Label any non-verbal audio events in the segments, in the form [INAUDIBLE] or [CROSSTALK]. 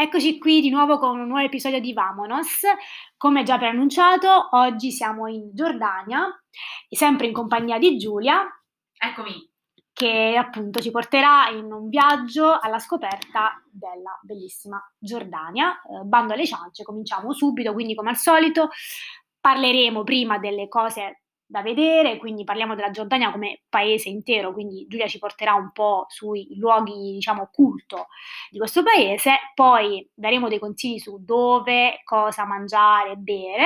eccoci qui di nuovo con un nuovo episodio di Vamonos. Come già preannunciato, oggi siamo in Giordania, sempre in compagnia di Giulia. Eccomi. Che appunto ci porterà in un viaggio alla scoperta della bellissima Giordania. Eh, bando alle ciance, cominciamo subito, quindi come al solito parleremo prima delle cose da vedere, quindi parliamo della Giordania come paese intero, quindi Giulia ci porterà un po' sui luoghi, diciamo, culto di questo paese, poi daremo dei consigli su dove, cosa mangiare, bere,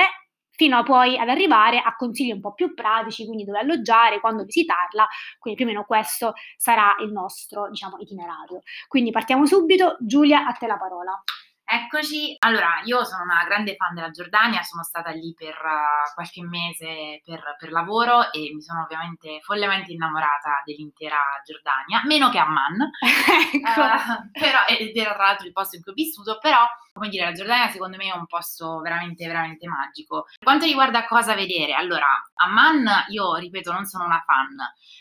fino a poi ad arrivare a consigli un po' più pratici, quindi dove alloggiare, quando visitarla, quindi più o meno questo sarà il nostro, diciamo, itinerario. Quindi partiamo subito, Giulia, a te la parola. Eccoci, allora io sono una grande fan della Giordania, sono stata lì per uh, qualche mese per, per, lavoro e mi sono ovviamente follemente innamorata dell'intera Giordania, meno che Amman, [LAUGHS] ecco. uh, però, ed era tra l'altro il posto in cui ho vissuto, però come dire, la Giordania secondo me è un posto veramente, veramente magico. Per quanto riguarda cosa vedere, allora, Amman io ripeto non sono una fan,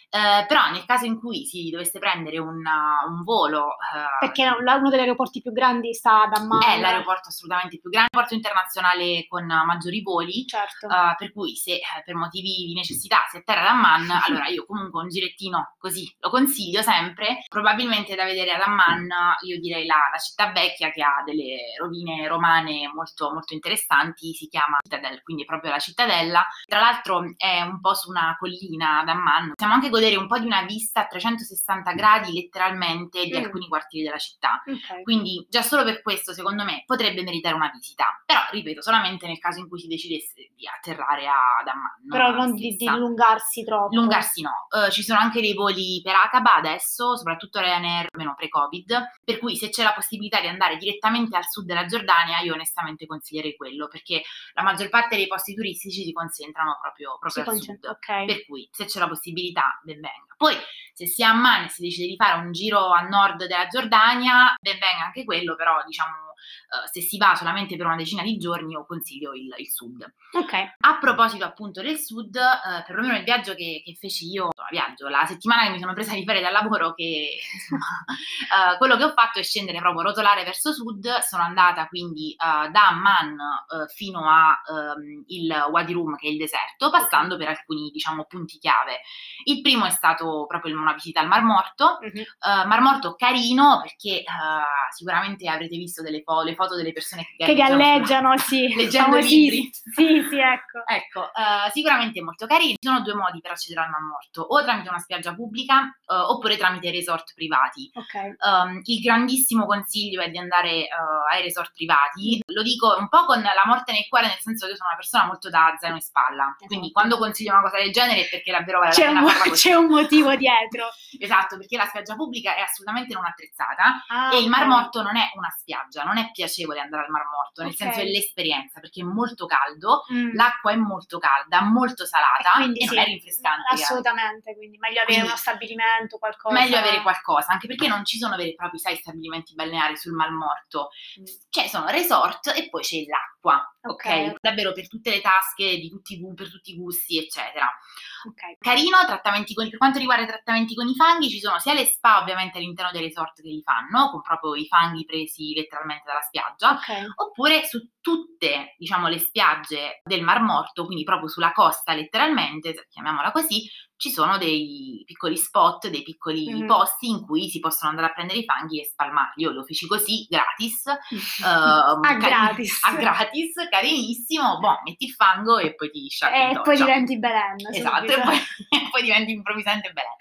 eh, però nel caso in cui si dovesse prendere un, un volo... Eh, Perché uno degli aeroporti più grandi sta ad Amman. È l'aeroporto assolutamente più grande, l'aeroporto internazionale con maggiori voli, certo. eh, per cui se eh, per motivi di necessità si atterra ad Amman, [LAUGHS] allora io comunque un girettino così lo consiglio sempre. Probabilmente da vedere ad Amman io direi la, la città vecchia che ha delle rovine romane molto, molto interessanti, si chiama Cittadella, quindi è proprio la cittadella. Tra l'altro è un po' su una collina ad Amman. Siamo anche godere un po' di una vista a 360 gradi letteralmente di mm. alcuni quartieri della città. Okay. Quindi già solo per questo, secondo me, potrebbe meritare una visita. Però, ripeto, solamente nel caso in cui si decidesse di atterrare ad Amman. Però non di, di, allungarsi troppo. Allungarsi no. Uh, ci sono anche dei voli per Aqaba adesso, soprattutto Ryanair, meno pre-Covid, per cui se c'è la possibilità di andare direttamente al sud della Giordania, io onestamente consiglierei quello, perché la maggior parte dei posti turistici si concentrano proprio, proprio al sud. Okay. Per cui, se c'è la possibilità, ben venga. Poi, se si è a Amman e si decide di fare un giro a nord della Giordania, ben venga anche quello, però diciamo uh, se si va solamente per una decina di giorni, io consiglio il, il sud. Ok. A proposito appunto del sud, uh, perlomeno il viaggio che, che feci io, insomma, viaggio, la settimana che mi sono presa di fare dal lavoro, che [LAUGHS] insomma, uh, quello che ho fatto è scendere proprio, rotolare verso sud, sono andata quindi da Amman fino a um, il Wadi Rum, che è il deserto, passando per alcuni, diciamo, punti chiave. Il primo è stato proprio una visita al Mar Morto, uh-huh. Mar Morto carino perché sicuramente avrete visto delle foto, le foto delle persone che galleggiano, che galleggiano [LAUGHS] sì, leggendo libri. Sì, sì, ecco. [LAUGHS] ecco, uh, sicuramente molto carini. Ci sono due modi per accedere al Mar Morto, o tramite una spiaggia pubblica uh, oppure tramite resort privati. Okay. Um, il grandissimo consiglio è di andare uh, ai resort privati. Lo dico un po' con la morte nel cuore, nel senso che io sono una persona molto da zaino in spalla. Esatto. Quindi quando consiglio una cosa del genere è perché davvero vale c'è la pena un, [LAUGHS] C'è un motivo dietro. esatto, perché la spiaggia pubblica è assolutamente non attrezzata ah, e il Mar. Morto non è una spiaggia, non è piacevole andare al Mar Morto, nel Okay. senso è l'esperienza, perché è molto caldo, Mm. l'acqua è molto calda, molto salata E quindi e sì, non è rinfrescante. Assolutamente, quindi meglio avere Quindi- uno stabilimento, qualcosa. Meglio avere qualcosa, anche perché non ci sono veri e propri, sai, stabilimenti balneari sul Mar Morto. Mm. Cioè, sono resort e poi c'è l'acqua, ok? Ok. Davvero per tutte le tasche, di tutti per tutti i gusti, eccetera. Ok. Carino, trattamenti con, per quanto riguarda i trattamenti con i fanghi, ci sono sia le spa ovviamente all'interno dei resort che li fanno, con proprio i fanghi presi letteralmente dalla spiaggia, Ok. oppure su tutte, diciamo, le spiagge del Mar Morto, quindi proprio sulla costa letteralmente, chiamiamola così, ci sono dei piccoli spot, dei piccoli Mhm. posti in cui si possono andare a prendere i fanghi e spalmarli. Io lo feci così, gratis, [LAUGHS] ehm, a cari- gratis. a gratis, carinissimo, boh, metti il fango e poi ti sciacqui E poi diventi Belen. Esatto, e poi, [LAUGHS] e poi diventi improvvisamente bene.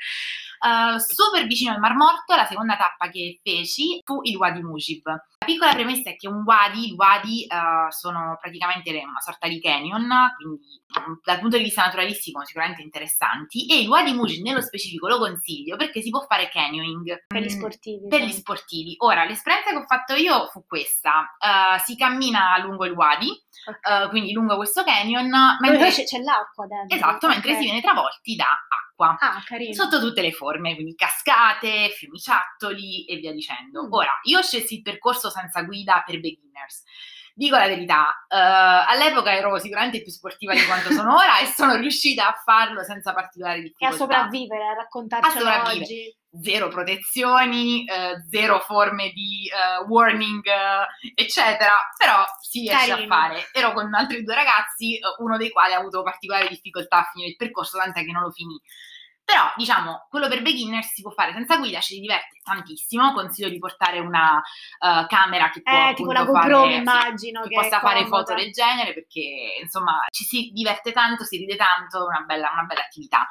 Uh, super vicino al Mar Morto, la seconda tappa che feci fu il Wadi Mujib. La piccola premessa è che un wadi, il wadi uh, sono praticamente una sorta di canyon, quindi um, dal punto di vista naturalistico sicuramente interessanti, e il Wadi Mujib nello specifico lo consiglio perché si può fare canyoning. Per gli Mm, sportivi. per sì. gli sportivi. Ora, l'esperienza che ho fatto io fu questa. Uh, si cammina lungo il Wadi, Ok. uh, quindi lungo questo canyon, mentre, c'è, c'è l'acqua dentro. esatto, mentre si viene travolti da acqua. Ah, carino. Sotto tutte le forme, quindi cascate, fiumiciattoli e via dicendo. Mm. Ora, io scelsi il percorso senza guida per beginners. Dico la verità, uh, all'epoca ero sicuramente più sportiva di quanto sono [LAUGHS] ora e sono riuscita a farlo senza particolari difficoltà. E a sopravvivere, a raccontarci oggi. Zero protezioni, uh, zero forme di uh, warning, eccetera, però si riesce Carino. a fare. Ero con altri due ragazzi, uno dei quali ha avuto particolari difficoltà a finire il percorso, tant'è che non lo finì. Però, diciamo, quello per beginner si può fare senza guida, ci si diverte tantissimo. Consiglio di portare una uh, camera che può eh, tipo la GoPro, fare, immagino, sì, che, che possa fare foto del genere, perché insomma ci si diverte tanto, si ride tanto, una bella, una bella attività.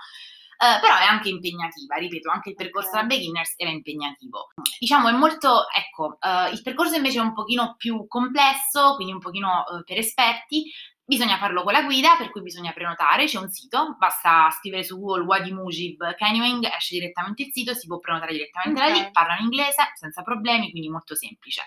Uh, però è anche impegnativa, ripeto, anche il percorso da beginners era impegnativo. Diciamo è molto, ecco, uh, il percorso invece è un pochino più complesso, quindi un pochino uh, per esperti, Bisogna farlo con la guida, per cui bisogna prenotare, c'è un sito, basta scrivere su Google Wadi Mujib Canyoning, esce direttamente il sito, si può prenotare direttamente okay. da lì, parlano inglese senza problemi, quindi molto semplice.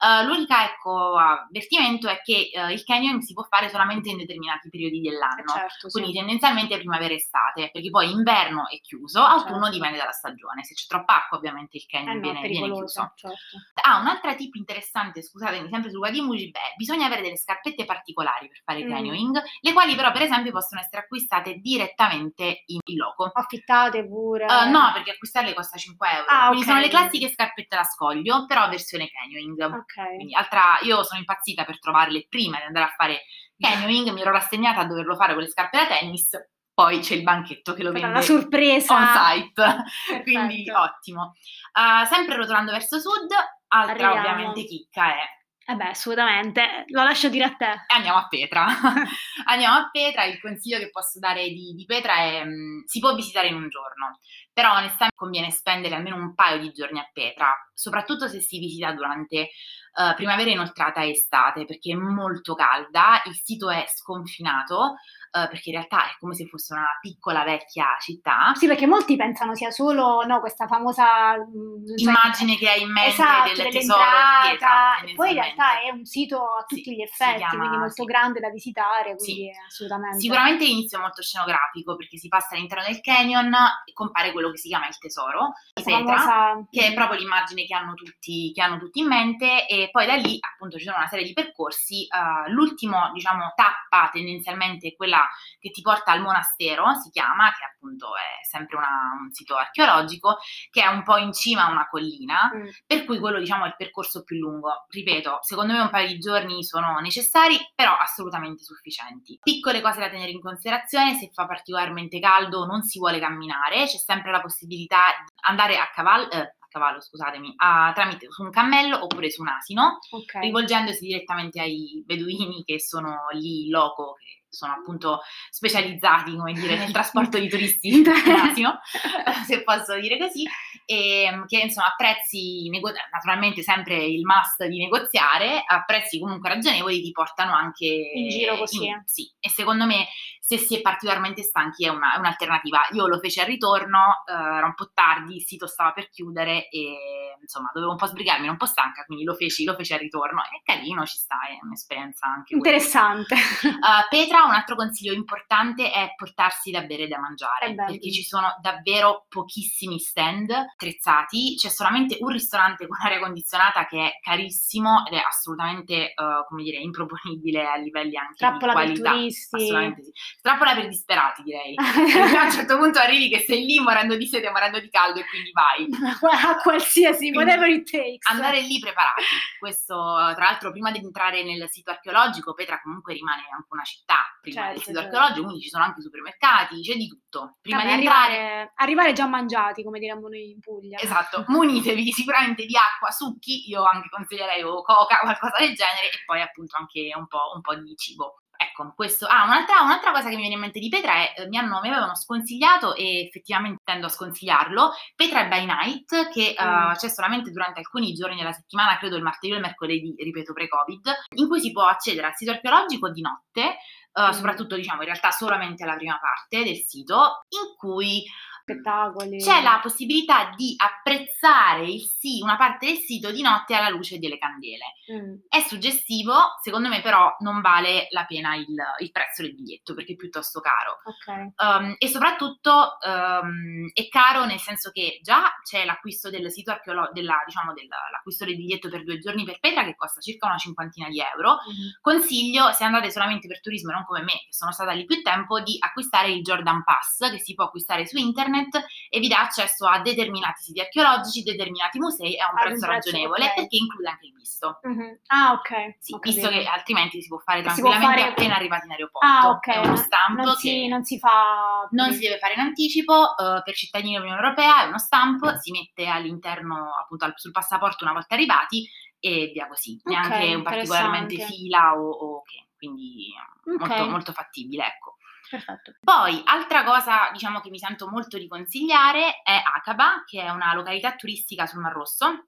Uh, l'unica ecco, avvertimento è che uh, il canyon si può fare solamente in determinati periodi dell'anno, eh, certo, quindi sì. tendenzialmente primavera e estate, perché poi inverno è chiuso, autunno certo. dipende dalla stagione, se c'è troppa acqua ovviamente il canyon eh viene, viene, chiuso. Certo. Ah, un'altra tip interessante, scusatemi, sempre sul Wadimuji, beh, bisogna avere delle scarpette particolari per fare mm. canyoning, le quali però per esempio possono essere acquistate direttamente in, in loco. Affittate pure? Uh, no, perché acquistarle costa 5 euro, ah, quindi okay. sono le classiche scarpette da scoglio, però versione canyoning. Okay. Okay. Quindi altra, io sono impazzita per trovarle prima di andare a fare canyoning, mi ero rassegnata a doverlo fare con le scarpe da tennis, poi c'è il banchetto che lo vende la sorpresa on site, [LAUGHS] quindi ottimo. Uh, sempre rotolando verso sud, altra Arriviamo. ovviamente chicca è eh beh, assolutamente, lo lascio dire a te. Andiamo a Petra. [LAUGHS] Andiamo a Petra, il consiglio che posso dare di, di Petra è mh, mm, si può visitare in un giorno, però onestamente conviene spendere almeno un paio di giorni a Petra, soprattutto se si visita durante uh, primavera inoltrata e estate, perché è molto calda, il sito è sconfinato, uh, perché in realtà è come se fosse una piccola vecchia città. Sì, perché molti pensano sia solo no, questa famosa mm, immagine che hai in mente esatto, del tesoro in pietra. Poi in realtà è un sito a tutti sì, gli effetti, chiama, quindi molto sì. grande da visitare, quindi sì. assolutamente. Sicuramente l'inizio è molto scenografico, perché si passa all'interno del canyon e compare quello che si chiama il tesoro di Petra, famosa... che è proprio l'immagine che hanno, tutti, che hanno tutti in mente e poi da lì appunto ci sono una serie di percorsi. Uh, l'ultimo, diciamo, tappa tendenzialmente è quella che ti porta al monastero, si chiama, che appunto è sempre una, un sito archeologico, che è un po' in cima a una collina, mm. per cui quello diciamo è il percorso più lungo. Ripeto, secondo me un paio di giorni sono necessari, però assolutamente sufficienti. Piccole cose da tenere in considerazione, se fa particolarmente caldo non si vuole camminare, c'è sempre la possibilità di andare a cavallo, eh, cavallo, scusatemi, a, tramite su un cammello oppure su un asino, okay. rivolgendosi direttamente ai beduini che sono lì loco, che sono appunto specializzati, come dire, nel trasporto di turisti [LAUGHS] in asino, [LAUGHS] se posso dire così, e ehm, che insomma a prezzi, nego- naturalmente sempre il must di negoziare, a prezzi comunque ragionevoli ti portano anche in giro così. In, sì, e secondo me se si è particolarmente stanchi è, una, è un'alternativa. Io lo feci al ritorno, eh, era un po' tardi, il sito stava per chiudere e insomma dovevo un po' sbrigarmi, ero un po' stanca, quindi lo feci, lo feci al ritorno. È carino, ci sta, è un'esperienza anche interessante. Uh, [LAUGHS] Petra, un altro consiglio importante è portarsi da bere e da mangiare, perché ci sono davvero pochissimi stand attrezzati, c'è solamente un ristorante con aria condizionata che è carissimo ed è assolutamente, uh, come dire, improponibile a livelli anche Trappola di qualità. Assolutamente sì trappola per disperati, direi. [LAUGHS] a un certo punto arrivi che sei lì morendo di sete, morendo di caldo e quindi vai. [LAUGHS] A qualsiasi, whatever it takes. Andare lì preparati. Questo, tra l'altro, prima di entrare nel sito archeologico, Petra comunque rimane anche una città prima certo, del sito certo. archeologico, quindi ci sono anche supermercati, c'è di tutto. Prima Vabbè, di entrare... Arrivare, già mangiati, come diremmo noi in Puglia. Esatto, munitevi sicuramente di acqua, succhi, io anche consiglierei o coca, qualcosa del genere, e poi appunto anche un po', un po di cibo ecco, questo. Ah, un'altra, un'altra, cosa che mi viene in mente di Petra è, eh, mi, hanno, mi avevano sconsigliato e effettivamente tendo a sconsigliarlo, Petra by night, che mm. uh, c'è solamente durante alcuni giorni della settimana, credo il martedì o il mercoledì, ripeto, pre-Covid, in cui si può accedere al sito archeologico di notte, uh, mm. soprattutto diciamo in realtà solamente alla prima parte del sito, in cui spettacoli. C'è la possibilità di apprezzare il sì, una parte del sito di notte alla luce delle candele. Mm. È suggestivo, secondo me però non vale la pena il, il prezzo del biglietto perché è piuttosto caro. Okay. Um, e soprattutto um, è caro nel senso che già c'è l'acquisto del sito archeologico, diciamo, dell'acquisto del biglietto per due giorni per Petra che costa circa una cinquantina di euro. Mm-hmm. Consiglio, se andate solamente per turismo e non come me, che sono stata lì più tempo, di acquistare il Jordan Pass che si può acquistare su internet e vi dà accesso a determinati siti archeologici, determinati musei a un ah, prezzo ragionevole okay. perché include anche il visto. Mm-hmm. Ah, ok. Sì, visto che altrimenti si può fare tranquillamente può fare... appena arrivati in aeroporto. Ah, ok. È uno stampo non si, non si fa... Non si deve fare in anticipo, uh, per cittadini dell'Unione Europea è uno stampo, si mette all'interno, appunto, al, sul passaporto una volta arrivati e via così, okay, neanche un particolarmente fila o, o che, quindi okay. molto, molto fattibile, ecco. Perfetto. Poi, altra cosa, diciamo, che mi sento molto di consigliare è Acaba, che è una località turistica sul Mar Rosso,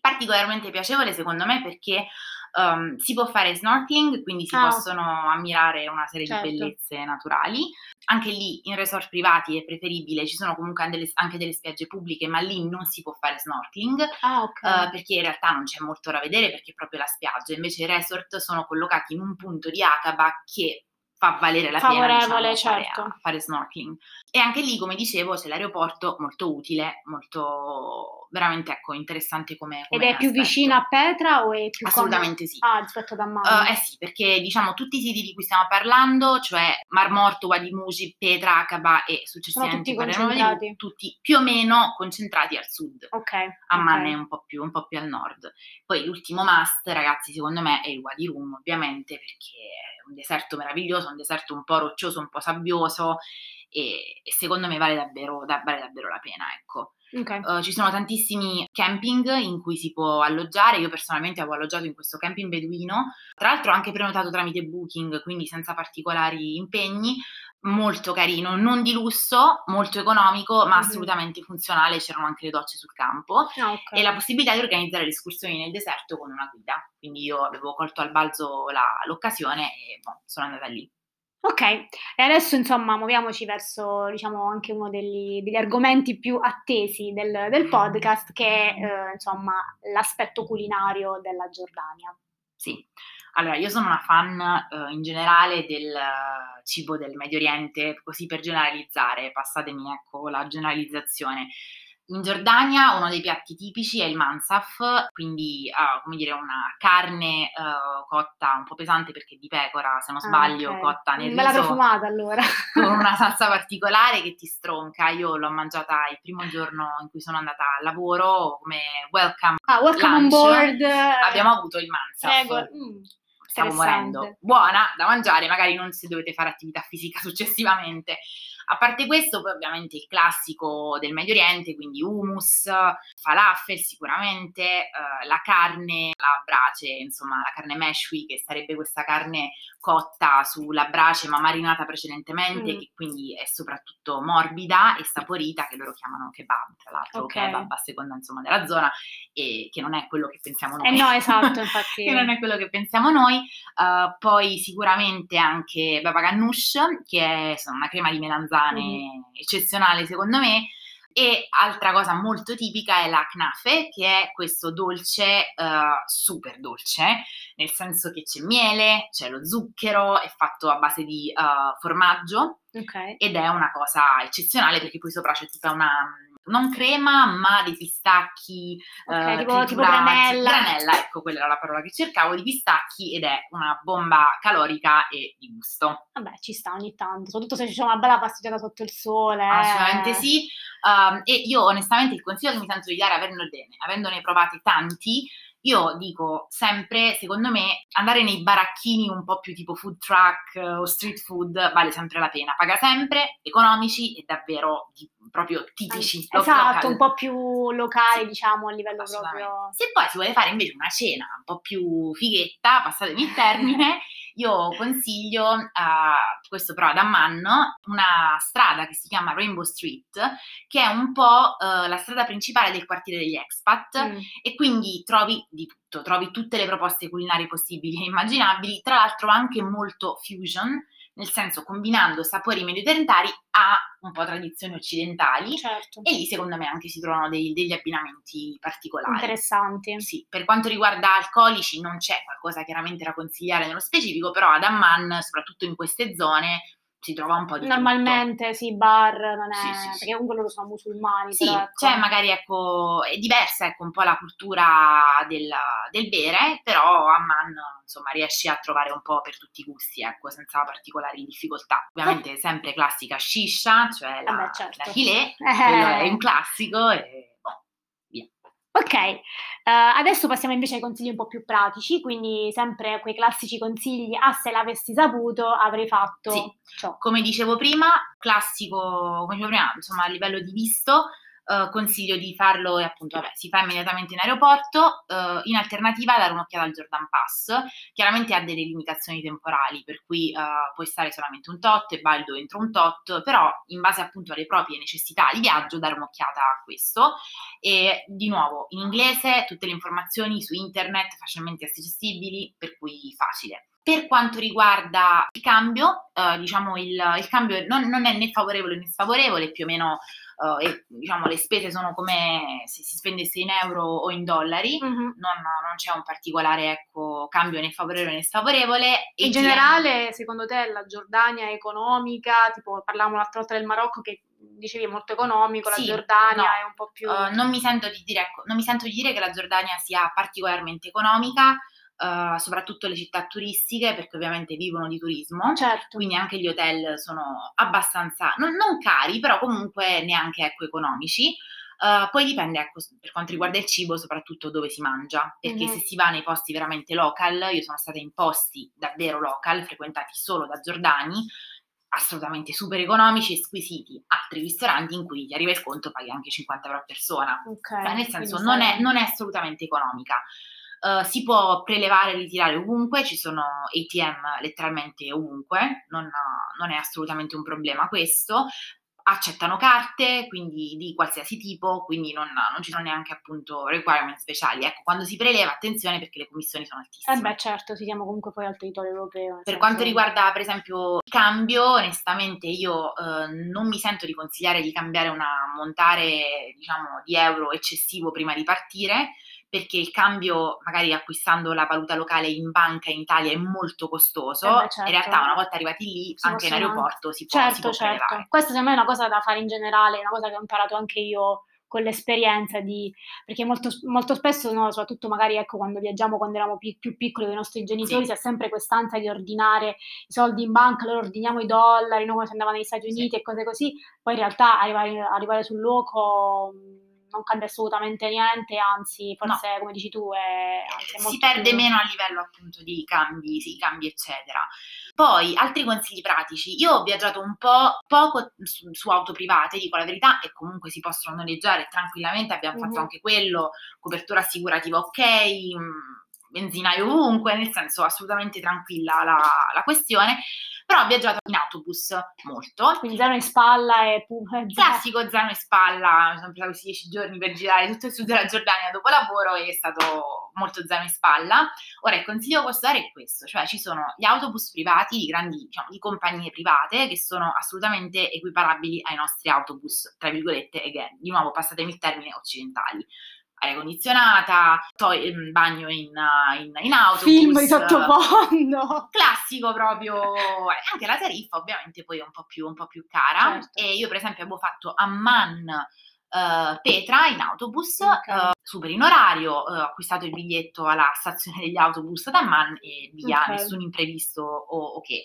particolarmente piacevole secondo me perché um, si può fare snorkeling, quindi si ah, possono ammirare una serie certo. di bellezze naturali. Anche lì in resort privati è preferibile, ci sono comunque anche delle, anche delle spiagge pubbliche, ma lì non si può fare snorkeling ah, okay. uh, perché in realtà non c'è molto da vedere perché è proprio la spiaggia. Invece i resort sono collocati in un punto di Acaba che fa valere la pena diciamo, certo. fare, fare, snorkeling. E anche lì, come dicevo, c'è l'aeroporto molto utile, molto veramente ecco, interessante come, come Ed è più vicino a Petra o è più Assolutamente com- sì. Ah, rispetto ad Amman? Uh, eh sì, perché diciamo tutti i siti di cui stiamo parlando, cioè Mar Morto, Wadi Muji, Petra, Acaba e successivamente Sono tutti concentrati. tutti più o meno concentrati al sud. Ok. Amman okay. è un po, più, un po' più al nord. Poi l'ultimo must, ragazzi, secondo me è il Wadi Rum, ovviamente, perché un deserto meraviglioso, un deserto un po' roccioso, un po' sabbioso e, e secondo me vale davvero, da, vale davvero la pena, ecco. Okay. Uh, ci sono tantissimi camping in cui si può alloggiare, io personalmente avevo alloggiato in questo camping beduino, tra l'altro anche prenotato tramite Booking, quindi senza particolari impegni, molto carino, non di lusso, molto economico, ma mm-hmm. assolutamente funzionale, c'erano anche le docce sul campo ah, okay. e la possibilità di organizzare le escursioni nel deserto con una guida, quindi io avevo colto al balzo la, l'occasione e boh, sono andata lì. Ok, e adesso insomma muoviamoci verso diciamo anche uno degli, degli argomenti più attesi del, del podcast che è eh, insomma l'aspetto culinario della Giordania. Sì, allora io sono una fan eh, in generale del cibo del Medio Oriente, così per generalizzare, passatemi ecco la generalizzazione. In Giordania uno dei piatti tipici è il mansaf, quindi uh, come dire una carne uh, cotta un po' pesante perché di pecora, se non ah, sbaglio, okay. cotta nel Bella riso. profumata allora. [LAUGHS] con una [LAUGHS] salsa particolare che ti stronca. Io l'ho mangiata il primo giorno in cui sono andata al lavoro come welcome. Ah, welcome lunch. on board. Abbiamo avuto il mansaf. Prego. Mm stavo morendo. Buona da mangiare, magari non se dovete fare attività fisica [LAUGHS] successivamente. A parte questo, poi ovviamente il classico del Medio Oriente, quindi hummus, falafel sicuramente, eh, la carne, la brace, insomma la carne meshwi, che sarebbe questa carne cotta sulla brace ma marinata precedentemente, mm. che quindi è soprattutto morbida e saporita, che loro chiamano kebab, tra l'altro, okay. kebab a seconda insomma della zona, e che non è quello che pensiamo noi. Eh no, esatto, [LAUGHS] infatti. che non è quello che pensiamo noi. Uh, poi sicuramente anche baba ganoush, che è insomma, una crema di melanzane eccezionale secondo me, e altra cosa molto tipica è la knafe, che è questo dolce uh, super dolce, nel senso che c'è miele, c'è lo zucchero, è fatto a base di uh, formaggio okay. ed è una cosa eccezionale perché poi sopra c'è tutta una non crema, ma dei pistacchi okay, uh, tipo, tipo granella. Granella, ecco, quella era la parola che cercavo, di pistacchi ed è una bomba calorica e di gusto. Vabbè, ci sta ogni tanto, soprattutto se c'è una bella passeggiata sotto il sole. Assolutamente sì. Um, e io onestamente il consiglio che mi sento di dare, avendone, avendone provati tanti, io dico sempre, secondo me, andare nei baracchini un po' più tipo food truck eh, o street food vale sempre la pena. Paga sempre, economici e davvero di, proprio tipici. Esatto, local. un po' più locali, sì. diciamo, a livello proprio... Se poi si vuole fare invece una cena un po' più fighetta, passatemi il termine, [LAUGHS] io consiglio, uh, questo però ad Amman, una strada che si chiama Rainbow Street, che è un po' uh, la strada principale del quartiere degli expat mm. e quindi trovi di tutto, trovi tutte le proposte culinarie possibili e immaginabili, tra l'altro anche molto fusion, nel senso combinando sapori medioorientali a un po' tradizioni occidentali certo. e lì secondo me anche si trovano dei, degli abbinamenti particolari. Interessanti. Sì, per quanto riguarda alcolici non c'è qualcosa chiaramente da consigliare nello specifico, però ad Amman, soprattutto in queste zone, si trova un po' di Normalmente tutto. sì, bar, non è, Sì, sì, perché comunque loro sono musulmani. Sì, ecco. cioè magari ecco, è diversa ecco un po' la cultura del, del bere, però Amman insomma riesci a trovare un po' per tutti i gusti, ecco, senza particolari difficoltà. Ovviamente sempre classica shisha, cioè la, Vabbè, certo. la chilè, [LAUGHS] Eh. è un classico e. Ok, eh, adesso passiamo invece ai consigli un po' più pratici, quindi sempre quei classici consigli, ah se l'avessi saputo avrei fatto Sì. ciò. Come dicevo prima, classico, come dicevo prima, insomma a livello di visto, eh, consiglio di farlo e appunto vabbè, si fa immediatamente in aeroporto, eh, in alternativa dare un'occhiata al Jordan Pass, chiaramente ha delle limitazioni temporali, per cui eh, puoi stare solamente un tot, è valido entro un tot, però in base appunto alle proprie necessità di viaggio dare un'occhiata a questo e di nuovo in inglese tutte le informazioni su internet facilmente accessibili, per cui facile. Per quanto riguarda il cambio, eh, diciamo il, il cambio non, non è né favorevole né sfavorevole, più o meno eh, e, diciamo, le spese sono come se si spendesse in euro o in dollari, Mhm. non, non c'è un particolare ecco, cambio né favorevole né sfavorevole. In generale, secondo te la Giordania è economica? Tipo, parlavamo l'altra volta del Marocco che dicevi è molto economico, la Sì, Giordania no. è un po' più... Eh, non, mi sento di dire, ecco, non mi sento di dire che la Giordania sia particolarmente economica, eh, soprattutto le città turistiche, perché ovviamente vivono di turismo. certo. Quindi anche gli hotel sono abbastanza, non, non cari, però comunque neanche ecco, economici. Eh, poi dipende, ecco, per quanto riguarda il cibo, soprattutto dove si mangia, perché Mhm. se si va nei posti veramente local, io sono stata in posti davvero local, frequentati solo da giordani, assolutamente super economici e squisiti, altri ristoranti in cui ti arriva il conto paghi anche 50 euro a persona. Ok, Cioè, nel senso, non è, non è assolutamente economica. Eh, si può prelevare e ritirare ovunque, ci sono ATM letteralmente ovunque, non, non è assolutamente un problema questo. Accettano carte, quindi di qualsiasi tipo, quindi non, non ci sono neanche appunto requirement speciali. Ecco, quando si preleva, attenzione perché le commissioni sono altissime. Eh beh, certo, si siamo comunque poi al territorio europeo. Per quanto riguarda, per esempio, il cambio, onestamente io eh, non mi sento di consigliare di cambiare un ammontare, diciamo, di euro eccessivo prima di partire, perché il cambio, magari acquistando la valuta locale in banca in Italia, è molto costoso. Eh beh, certo. In realtà, una volta arrivati lì, Si anche in aeroporto si può, si Certo, può certo. prelevare. Questa secondo me è una cosa da fare in generale, è una cosa che ho imparato anche io con l'esperienza di... perché molto, molto spesso, no, soprattutto magari ecco, quando viaggiamo, quando eravamo pi- più piccoli con i nostri genitori, Sì. si ha sempre quest'anza di ordinare i soldi in banca, loro ordiniamo i dollari, no, come si andava negli Stati Sì. Uniti e cose così, poi in realtà arrivare, arrivare sul luogo non cambia assolutamente niente, anzi forse come dici tu è, anzi, è si perde più- meno a livello appunto di cambi, sì, cambi eccetera. Poi altri consigli pratici, io ho viaggiato un po' poco su, su auto private, dico la verità, e comunque si possono noleggiare tranquillamente, abbiamo fatto Mhm. anche quello, copertura assicurativa ok, mh, benzinaio ovunque, nel senso assolutamente tranquilla la, la questione, però ho viaggiato in autobus molto, Quindi zero in spalla e pu- e zero- classico zaino in spalla, mi sono presa questi dieci giorni per girare tutto il sud della Giordania dopo lavoro e è stato molto zaino in spalla. Ora il consiglio che posso dare è questo, cioè ci sono gli autobus privati di grandi, diciamo, di compagnie private che sono assolutamente equiparabili ai nostri autobus, tra virgolette, again, di nuovo passatemi il termine, occidentali. Aria condizionata, to- ehm, bagno in, in, in autobus. film di sottofondo. Classico proprio, eh, anche la tariffa ovviamente poi è un po' più, un po' più cara Certo. e io per esempio avevo fatto Amman eh, Petra in autobus, Ok. eh, super in orario, ho acquistato il biglietto alla stazione degli autobus ad Amman e via, Ok. nessun imprevisto o o che.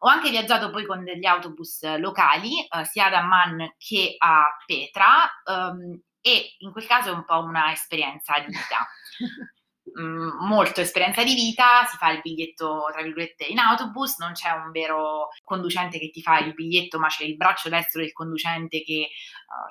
Ho anche viaggiato poi con degli autobus locali, eh, sia ad Amman che a Petra, ehm, e in quel caso è un po' una esperienza di vita. [LAUGHS] Mm, molto esperienza di vita, si fa il biglietto tra virgolette in autobus, non c'è un vero conducente che ti fa il biglietto, ma c'è il braccio destro del conducente che eh,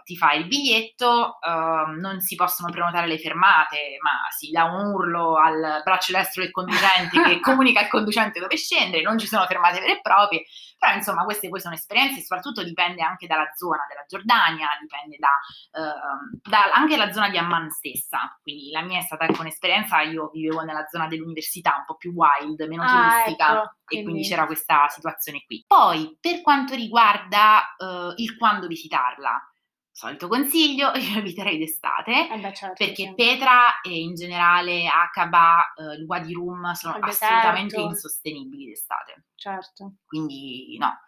ti fa il biglietto, ehm, non si possono prenotare le fermate, ma si dà un urlo al braccio destro del conducente che [LAUGHS] comunica al conducente dove scendere, non ci sono fermate vere e proprie, però insomma queste poi sono esperienze e soprattutto dipende anche dalla zona della Giordania, dipende da, ehm, da- anche la zona di Amman stessa, quindi la mia è stata ecco, un'esperienza, io io vivevo nella zona dell'università, un po' più wild, meno Ah, turistica, ecco, e quindi quindi c'era questa situazione qui. Poi, per quanto riguarda eh, il quando visitarla, solito consiglio, [LAUGHS] io eviterei d'estate, Eh beh, certo, perché sì. Petra e in generale Aqaba, eh, il Wadi Rum sono Al assolutamente deserto. insostenibili d'estate Certo. quindi no.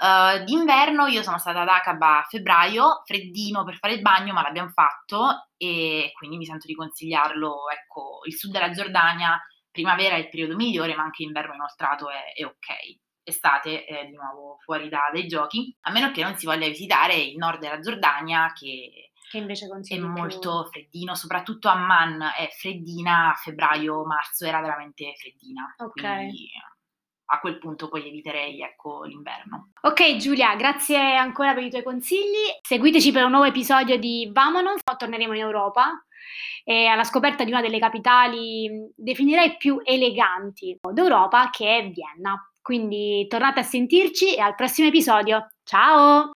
Uh, d'inverno io sono stata ad Aqaba a febbraio, freddino per fare il bagno, ma l'abbiamo fatto e quindi mi sento di consigliarlo. Ecco, il sud della Giordania, primavera è il periodo migliore, ma anche inverno inoltrato è, è ok. Estate è di nuovo fuori da, dai giochi, a meno che non si voglia visitare il nord della Giordania che Che invece è consigli più... molto freddino, soprattutto Amman è freddina, a febbraio, marzo era veramente freddina. Ok. Quindi a quel punto poi eviterei ecco, l'inverno. Ok Giulia, grazie ancora per i tuoi consigli. Seguiteci per un nuovo episodio di Vamonos. Torneremo in Europa e alla scoperta di una delle capitali mh, definirei più eleganti d'Europa che è Vienna. Quindi tornate a sentirci e al prossimo episodio. Ciao!